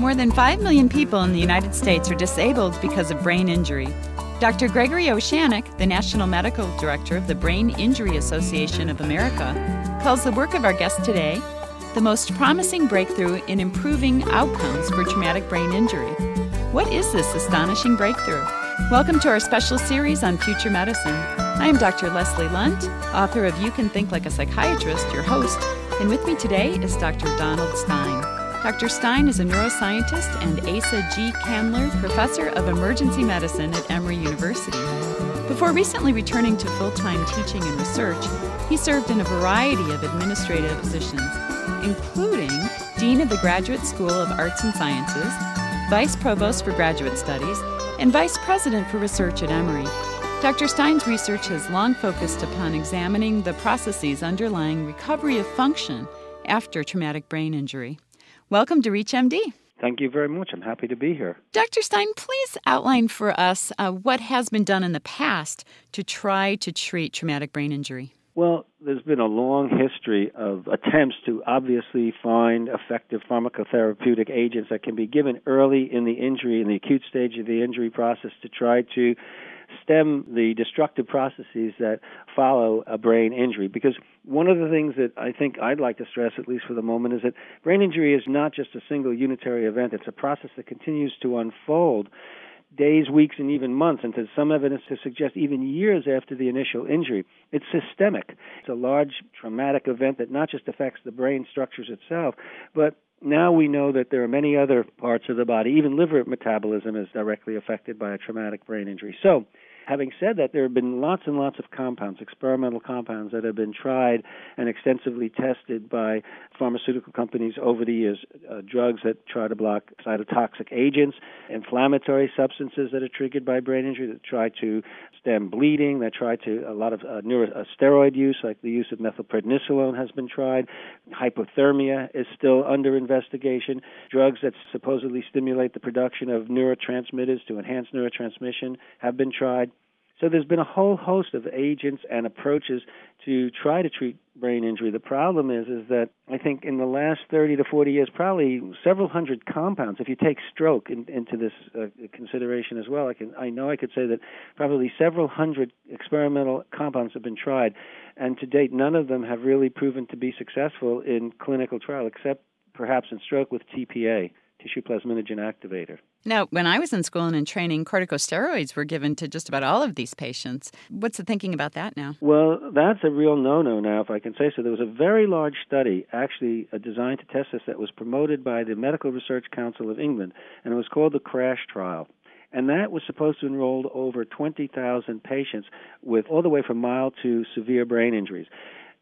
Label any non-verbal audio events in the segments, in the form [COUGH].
More than 5 million people in the United States are disabled because of brain injury. Dr. Gregory O'Shanick, the National Medical Director of the Brain Injury Association of America, calls the work of our guest today the most promising breakthrough in improving outcomes for traumatic brain injury. What is this astonishing breakthrough? Welcome to our special series on future medicine. I am Dr. Leslie Lundt, author of You Can Think Like a Psychiatrist, your host, and with me today is Dr. Donald Stein. Dr. Stein is a neuroscientist and Asa G. Candler Professor of Emergency Medicine at Emory University. Before recently returning to full time teaching and research, he served in a variety of administrative positions, including Dean of the Graduate School of Arts and Sciences, Vice Provost for Graduate Studies, and Vice President for Research at Emory. Dr. Stein's research has long focused upon examining the processes underlying recovery of function after traumatic brain injury. Welcome to ReachMD. Thank you very much. I'm happy to be here. Dr. Stein, please outline for us uh, what has been done in the past to try to treat traumatic brain injury. Well, there's been a long history of attempts to obviously find effective pharmacotherapeutic agents that can be given early in the injury, in the acute stage of the injury process, to try to stem the destructive processes that follow a brain injury. Because one of the things that I think I'd like to stress, at least for the moment, is that brain injury is not just a single unitary event, it's a process that continues to unfold days, weeks, and even months, and there's some evidence to suggest even years after the initial injury. It's systemic. It's a large traumatic event that not just affects the brain structures itself, but now we know that there are many other parts of the body, even liver metabolism is directly affected by a traumatic brain injury. So, Having said that, there have been lots and lots of compounds, experimental compounds, that have been tried and extensively tested by pharmaceutical companies over the years. Uh, drugs that try to block cytotoxic agents, inflammatory substances that are triggered by brain injury, that try to stem bleeding, that try to, a lot of uh, neuro, uh, steroid use, like the use of methylprednisolone has been tried. Hypothermia is still under investigation. Drugs that supposedly stimulate the production of neurotransmitters to enhance neurotransmission have been tried. So there's been a whole host of agents and approaches to try to treat brain injury. The problem is is that I think in the last 30 to 40 years, probably several hundred compounds. If you take stroke in, into this uh, consideration as well, I can I know I could say that probably several hundred experimental compounds have been tried, and to date, none of them have really proven to be successful in clinical trial, except perhaps in stroke with TPA tissue plasminogen activator. Now, when I was in school and in training, corticosteroids were given to just about all of these patients. What's the thinking about that now? Well, that's a real no no now, if I can say so. There was a very large study actually uh, designed to test this that was promoted by the Medical Research Council of England, and it was called the CRASH trial and that was supposed to enroll over 20,000 patients with all the way from mild to severe brain injuries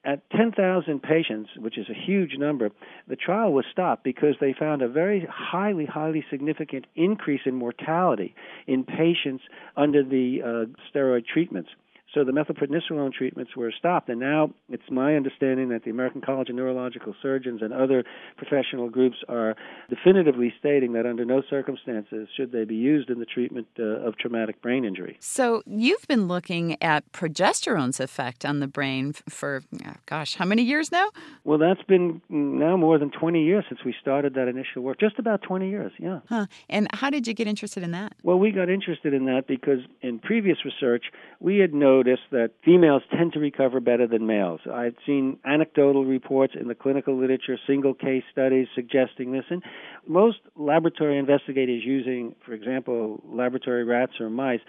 at 10,000 patients, which is a huge number, the trial was stopped because they found a very highly, highly significant increase in mortality in patients under the uh, steroid treatments. So the methylprednisolone treatments were stopped, and now it's my understanding that the American College of Neurological Surgeons and other professional groups are definitively stating that under no circumstances should they be used in the treatment uh, of traumatic brain injury. So you've been looking at progesterone's effect on the brain for, gosh, how many years now? Well, that's been now more than 20 years since we started that initial work. Just about 20 years, yeah. Huh. And how did you get interested in that? Well, we got interested in that because in previous research we had noticed noticed that females tend to recover better than males. I've seen anecdotal reports in the clinical literature, single case studies suggesting this, and most laboratory investigators using, for example, laboratory rats or mice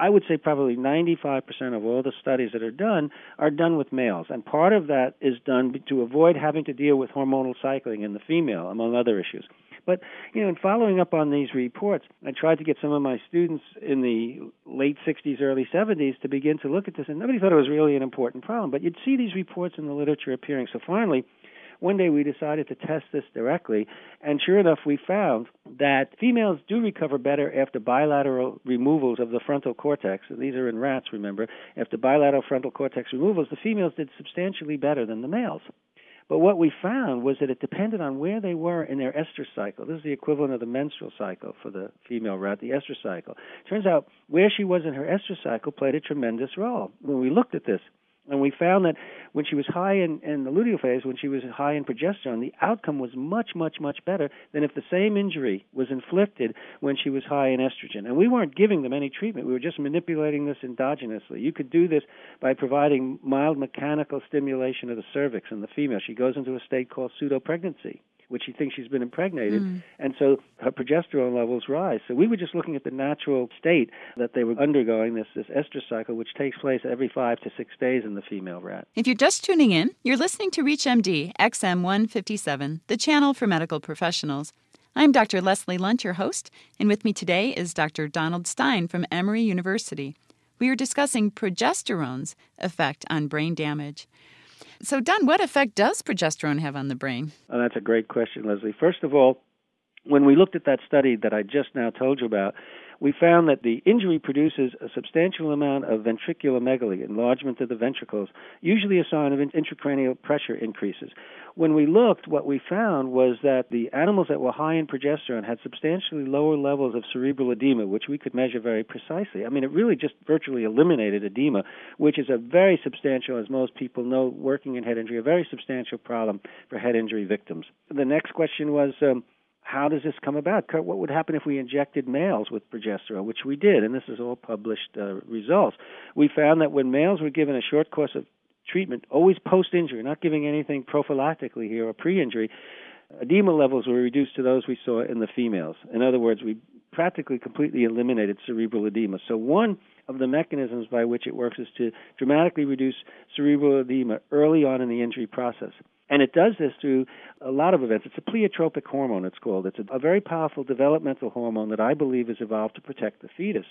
I would say probably 95% of all the studies that are done are done with males. And part of that is done to avoid having to deal with hormonal cycling in the female, among other issues. But, you know, in following up on these reports, I tried to get some of my students in the late 60s, early 70s to begin to look at this, and nobody thought it was really an important problem. But you'd see these reports in the literature appearing. So finally, one day we decided to test this directly, and sure enough, we found that females do recover better after bilateral removals of the frontal cortex. And these are in rats, remember. After bilateral frontal cortex removals, the females did substantially better than the males. But what we found was that it depended on where they were in their estrous cycle. This is the equivalent of the menstrual cycle for the female rat, the estrous cycle. Turns out where she was in her estrous cycle played a tremendous role. When we looked at this, And we found that when she was high in, in the luteal phase, when she was high in progesterone, the outcome was much, much, much better than if the same injury was inflicted when she was high in estrogen. And we weren't giving them any treatment. We were just manipulating this endogenously. You could do this by providing mild mechanical stimulation of the cervix in the female. She goes into a state called pseudo pregnancy which she thinks she's been impregnated, mm. and so her progesterone levels rise. So we were just looking at the natural state that they were undergoing this this estrous cycle, which takes place every five to six days in the female rat. If you're just tuning in, you're listening to ReachMD XM 157, the channel for medical professionals. I'm Dr. Leslie Lundt, your host, and with me today is Dr. Donald Stein from Emory University. We are discussing progesterone's effect on brain damage. So, Don, what effect does progesterone have on the brain? Oh, that's a great question, Leslie. First of all, when we looked at that study that I just now told you about, we found that the injury produces a substantial amount of ventriculomegaly, enlargement of the ventricles, usually a sign of intracranial pressure increases. When we looked, what we found was that the animals that were high in progesterone had substantially lower levels of cerebral edema, which we could measure very precisely. I mean, it really just virtually eliminated edema, which is a very substantial, as most people know, working in head injury, a very substantial problem for head injury victims. The next question was, um, how does this come about? What would happen if we injected males with progesterone, which we did, and this is all published uh, results. We found that when males were given a short course of treatment, always post injury, not giving anything prophylactically here or pre injury, edema levels were reduced to those we saw in the females. In other words, we practically completely eliminated cerebral edema. So, one of the mechanisms by which it works is to dramatically reduce cerebral edema early on in the injury process. And it does this through a lot of events. It's a pleiotropic hormone, it's called. It's a, a very powerful developmental hormone that I believe has evolved to protect the fetus.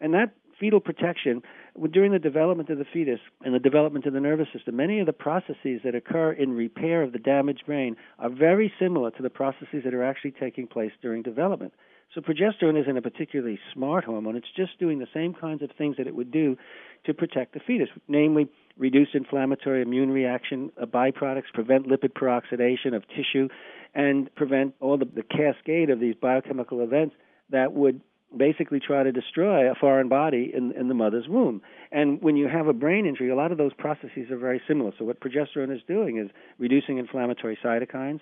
And that fetal protection, during the development of the fetus and the development of the nervous system, many of the processes that occur in repair of the damaged brain are very similar to the processes that are actually taking place during development. So progesterone isn't a particularly smart hormone. It's just doing the same kinds of things that it would do to protect the fetus, namely reduce inflammatory immune reaction uh, byproducts, prevent lipid peroxidation of tissue, and prevent all the, the cascade of these biochemical events that would basically try to destroy a foreign body in, in the mother's womb. And when you have a brain injury, a lot of those processes are very similar. So, what progesterone is doing is reducing inflammatory cytokines,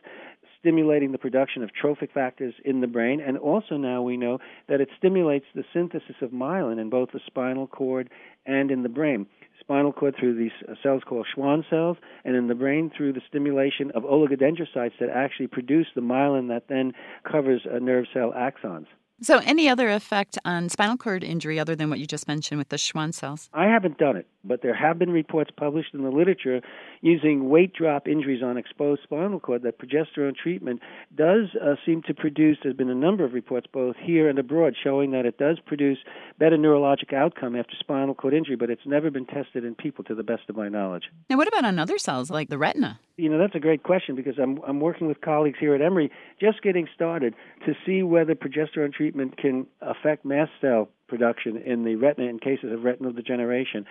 stimulating the production of trophic factors in the brain, and also now we know that it stimulates the synthesis of myelin in both the spinal cord and in the brain spinal cord through these uh, cells called Schwann cells, and in the brain through the stimulation of oligodendrocytes that actually produce the myelin that then covers uh, nerve cell axons. So, any other effect on spinal cord injury other than what you just mentioned with the Schwann cells? I haven't done it, but there have been reports published in the literature using weight drop injuries on exposed spinal cord that progesterone treatment does uh, seem to produce. There's been a number of reports, both here and abroad, showing that it does produce better neurologic outcome after spinal cord injury, but it's never been tested in people to the best of my knowledge. Now, what about on other cells like the retina? You know, that's a great question because I'm, I'm working with colleagues here at Emory just getting started to see whether progesterone treatment treatment can affect mast cell production in the retina in cases of retinal degeneration.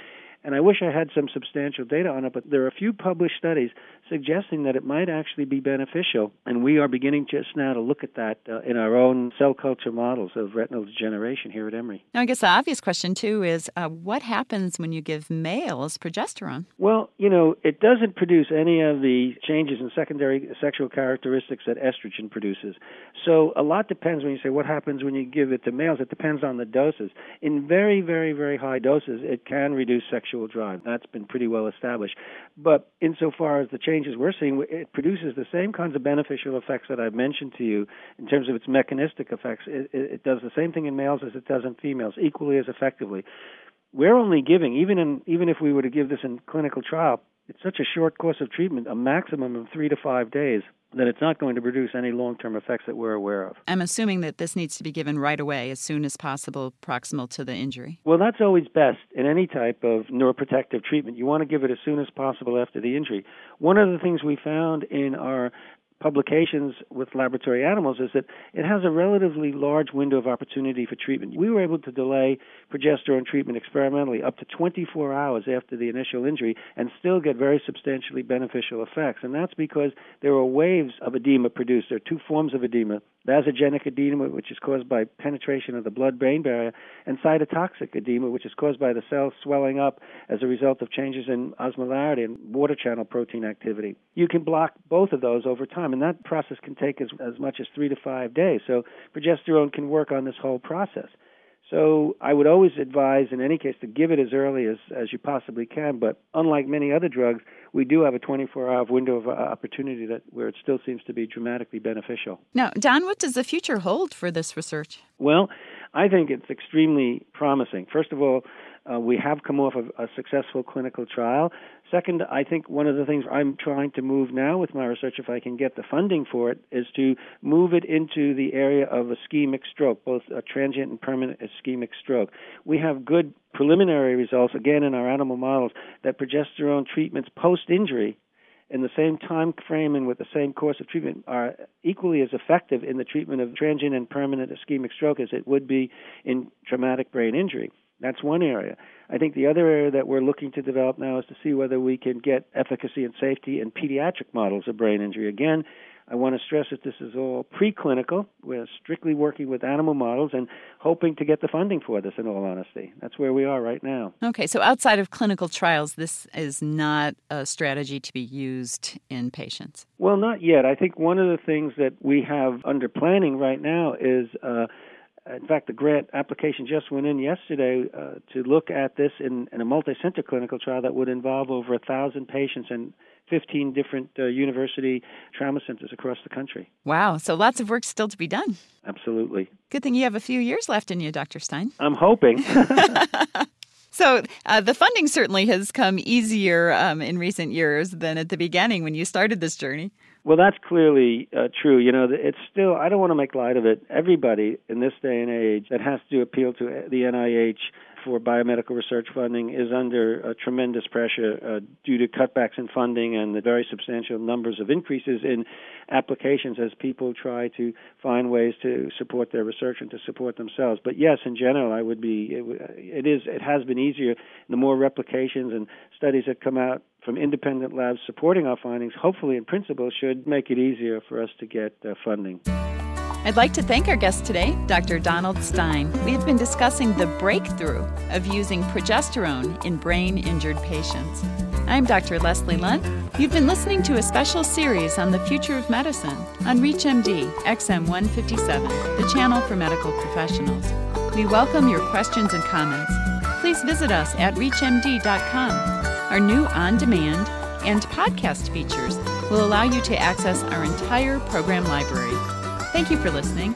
And I wish I had some substantial data on it, but there are a few published studies suggesting that it might actually be beneficial. And we are beginning just now to look at that uh, in our own cell culture models of retinal degeneration here at Emory. Now, I guess the obvious question, too, is uh, what happens when you give males progesterone? Well, you know, it doesn't produce any of the changes in secondary sexual characteristics that estrogen produces. So a lot depends when you say what happens when you give it to males. It depends on the doses. In very, very, very high doses, it can reduce sexual drive. That's been pretty well established. But insofar as the changes we're seeing, it produces the same kinds of beneficial effects that I've mentioned to you in terms of its mechanistic effects. It, it, it does the same thing in males as it does in females, equally as effectively. We're only giving, even in even if we were to give this in clinical trial, it's such a short course of treatment, a maximum of three to five days that it's not going to produce any long term effects that we're aware of. I'm assuming that this needs to be given right away, as soon as possible, proximal to the injury. Well, that's always best in any type of neuroprotective treatment. You want to give it as soon as possible after the injury. One of the things we found in our publications with laboratory animals is that it has a relatively large window of opportunity for treatment. We were able to delay progesterone treatment experimentally up to 24 hours after the initial injury and still get very substantially beneficial effects. And that's because there are waves of edema produced. There are two forms of edema vasogenic edema, which is caused by penetration of the blood brain barrier, and cytotoxic edema, which is caused by the cells swelling up as a result of changes in osmolarity and water channel protein activity. You can block both of those over time, and that process can take as, as much as three to five days. So progesterone can work on this whole process. So I would always advise, in any case, to give it as early as, as you possibly can. But unlike many other drugs, we do have a 24-hour window of uh, opportunity that where it still seems to be dramatically beneficial. Now, Don, what does the future hold for this research? Well, I think it's extremely promising. First of all, uh, we have come off of a successful clinical trial. Second, I think one of the things I'm trying to move now with my research, if I can get the funding for it, is to move it into the area of ischemic stroke, both a transient and permanent ischemic stroke. We have good preliminary results, again in our animal models, that progesterone treatments post injury in the same time frame and with the same course of treatment are equally as effective in the treatment of transient and permanent ischemic stroke as it would be in traumatic brain injury. That's one area. I think the other area that we're looking to develop now is to see whether we can get efficacy and safety in pediatric models of brain injury. Again, I want to stress that this is all preclinical. We're strictly working with animal models and hoping to get the funding for this, in all honesty. That's where we are right now. Okay, so outside of clinical trials, this is not a strategy to be used in patients? Well, not yet. I think one of the things that we have under planning right now is. Uh, in fact, the grant application just went in yesterday uh, to look at this in, in a multi-center clinical trial that would involve over a thousand patients and 15 different uh, university trauma centers across the country. Wow, so lots of work still to be done. Absolutely. Good thing you have a few years left in you, Dr. Stein. I'm hoping. [LAUGHS] [LAUGHS] So uh, the funding certainly has come easier um, in recent years than at the beginning when you started this journey. Well, that's clearly uh, true. You know, it's still, I don't want to make light of it. Everybody in this day and age that has to appeal to the NIH for biomedical research funding is under uh, tremendous pressure uh, due to cutbacks in funding and the very substantial numbers of increases in applications as people try to find ways to support their research and to support themselves. But yes, in general, I would be it, it is it has been easier. The more replications and studies that come out from independent labs supporting our findings, hopefully in principle, should make it easier for us to get uh, funding. I'd like to thank our guest today, Dr. Donald Stein. We have been discussing the breakthrough of using progesterone in brain injured patients. I'm Dr. Leslie Lundt. You've been listening to a special series on the future of medicine on ReachMD XM 157, the channel for medical professionals. We welcome your questions and comments. Please visit us at ReachMD.com. Our new on demand and podcast features will allow you to access our entire program library. Thank you for listening.